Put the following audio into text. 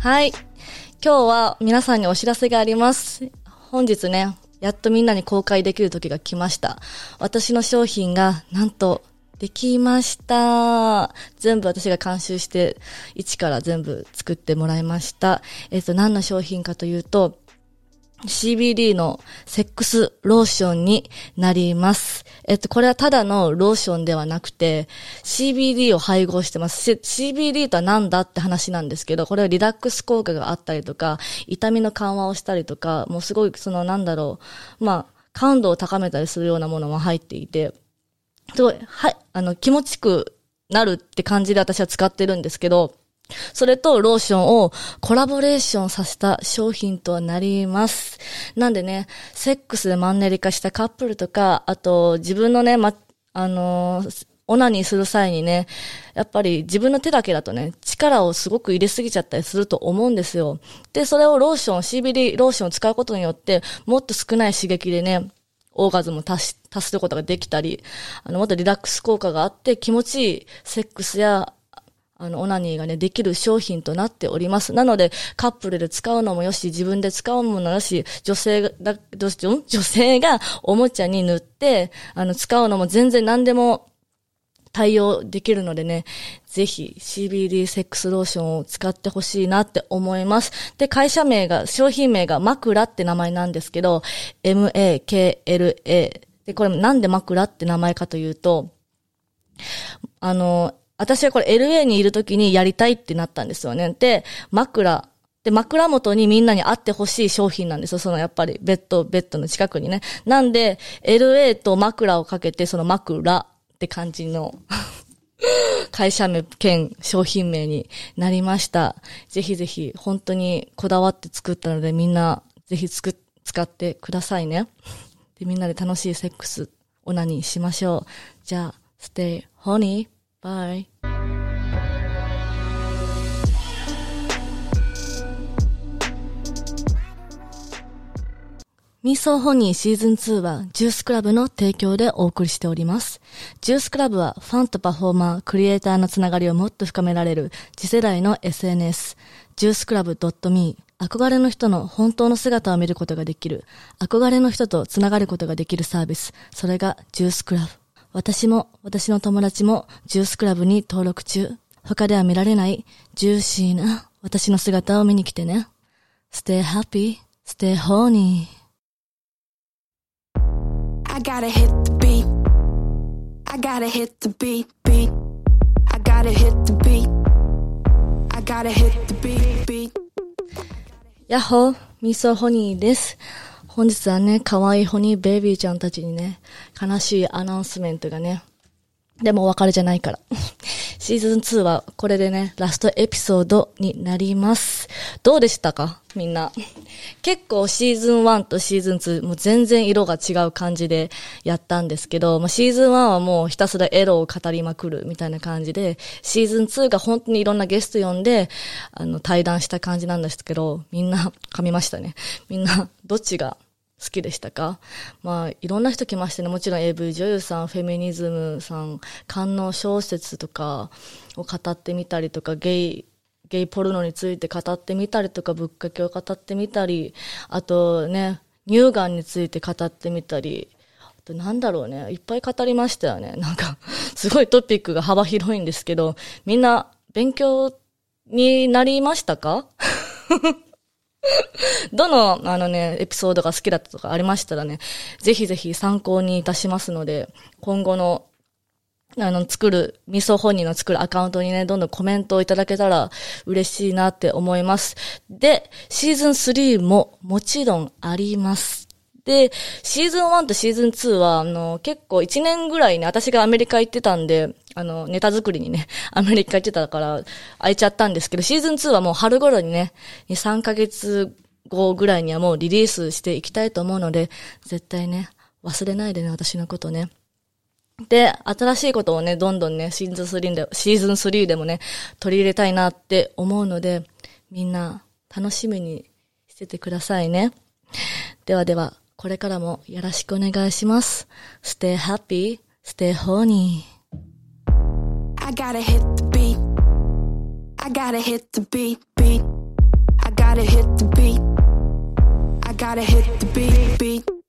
はい。今日は皆さんにお知らせがあります。本日ね、やっとみんなに公開できる時が来ました。私の商品が、なんと、できました。全部私が監修して、一から全部作ってもらいました。えっ、と、何の商品かというと、CBD のセックスローションになります。えっと、これはただのローションではなくて、CBD を配合してます。CBD とは何だって話なんですけど、これはリラックス効果があったりとか、痛みの緩和をしたりとか、もうすごい、そのなんだろう、まあ、感度を高めたりするようなものも入っていて、すごい、はい、あの、気持ちくなるって感じで私は使ってるんですけど、それとローションをコラボレーションさせた商品となります。なんでね、セックスでマンネリ化したカップルとか、あと自分のね、ま、あのーオナニーする際にね、やっぱり自分の手だけだとね、力をすごく入れすぎちゃったりすると思うんですよ。で、それをローション、CBD ローションを使うことによって、もっと少ない刺激でね、オーガズムを達し、達することができたり、あの、もっとリラックス効果があって気持ちいいセックスやあの、オナニーがね、できる商品となっております。なので、カップルで使うのもよし、自分で使うものよし、女性が、どうし女性がおもちゃに塗って、あの、使うのも全然何でも対応できるのでね、ぜひ CBD セックスローションを使ってほしいなって思います。で、会社名が、商品名が枕って名前なんですけど、M-A-K-L-A。で、これなんで枕って名前かというと、あの、私はこれ LA にいる時にやりたいってなったんですよね。で、枕。で、枕元にみんなに会ってほしい商品なんですよ。そのやっぱりベッド、ベッドの近くにね。なんで、LA と枕をかけて、その枕って感じの 会社名兼商品名になりました。ぜひぜひ、本当にこだわって作ったので、みんな、ぜひつく、使ってくださいね。で、みんなで楽しいセックス、オナニーしましょう。じゃあ、stay honey. Bye. ミーソーホニーシーズン2はジュースクラブの提供でお送りしております。ジュースクラブはファンとパフォーマー、クリエイターのつながりをもっと深められる次世代の SNS、ジュースクラブ .me 憧れの人の本当の姿を見ることができる、憧れの人とつながることができるサービス、それがジュースクラブ。私も、私の友達も、ジュースクラブに登録中。他では見られない、ジューシーな、私の姿を見に来てね。Stay happy, stay horny. I gotta hit the beat. I gotta hit the beat, beat. I gotta hit the beat. I gotta hit the beat, beat. やっほー、ミソホニーです。本日はね、可愛いホニーベイビーちゃんたちにね、悲しいアナウンスメントがね、でもお別れじゃないから。シーズン2はこれでね、ラストエピソードになります。どうでしたか？みんな。結構シーズン1とシーズン2、もう全然色が違う感じでやったんですけど、まあ、シーズン1はもうひたすらエロを語りまくるみたいな感じで、シーズン2が本当にいろんなゲスト呼んで、あの、対談した感じなんですけど、みんな噛みましたね。みんな、どっちが好きでしたか？まあ、いろんな人来ましたね。もちろん AV 女優さん、フェミニズムさん、官能小説とかを語ってみたりとか、ゲイ、ゲイポルノについて語ってみたりとか、ぶっかけを語ってみたり、あとね、乳がんについて語ってみたり、あとなんだろうね、いっぱい語りましたよね。なんか、すごいトピックが幅広いんですけど、みんな勉強になりましたか？どの、あのね、エピソードが好きだったとかありましたらね、ぜひぜひ参考にいたしますので、今後の、あの、作る、ミソ本人の作るアカウントにね、どんどんコメントをいただけたら嬉しいなって思います。で、シーズン3ももちろんあります。で、シーズン1とシーズン2は、あの、結構1年ぐらいね、私がアメリカ行ってたんで、あの、ネタ作りにね、アメリカ行ってたから、空いちゃったんですけど、シーズン2はもう春頃にね、2、3ヶ月後ぐらいにはもうリリースしていきたいと思うので、絶対ね、忘れないでね、私のことね。で、新しいことをね、どんどんね、シーズン3で、シーズン3でもね、取り入れたいなって思うので、みんな楽しみにしててくださいね。ではでは、これからもよろしくお願いします。Stay happy, stay horny. I gotta hit the beat. I gotta hit the beat, beat. gotta hit the beat. I gotta hit the beat.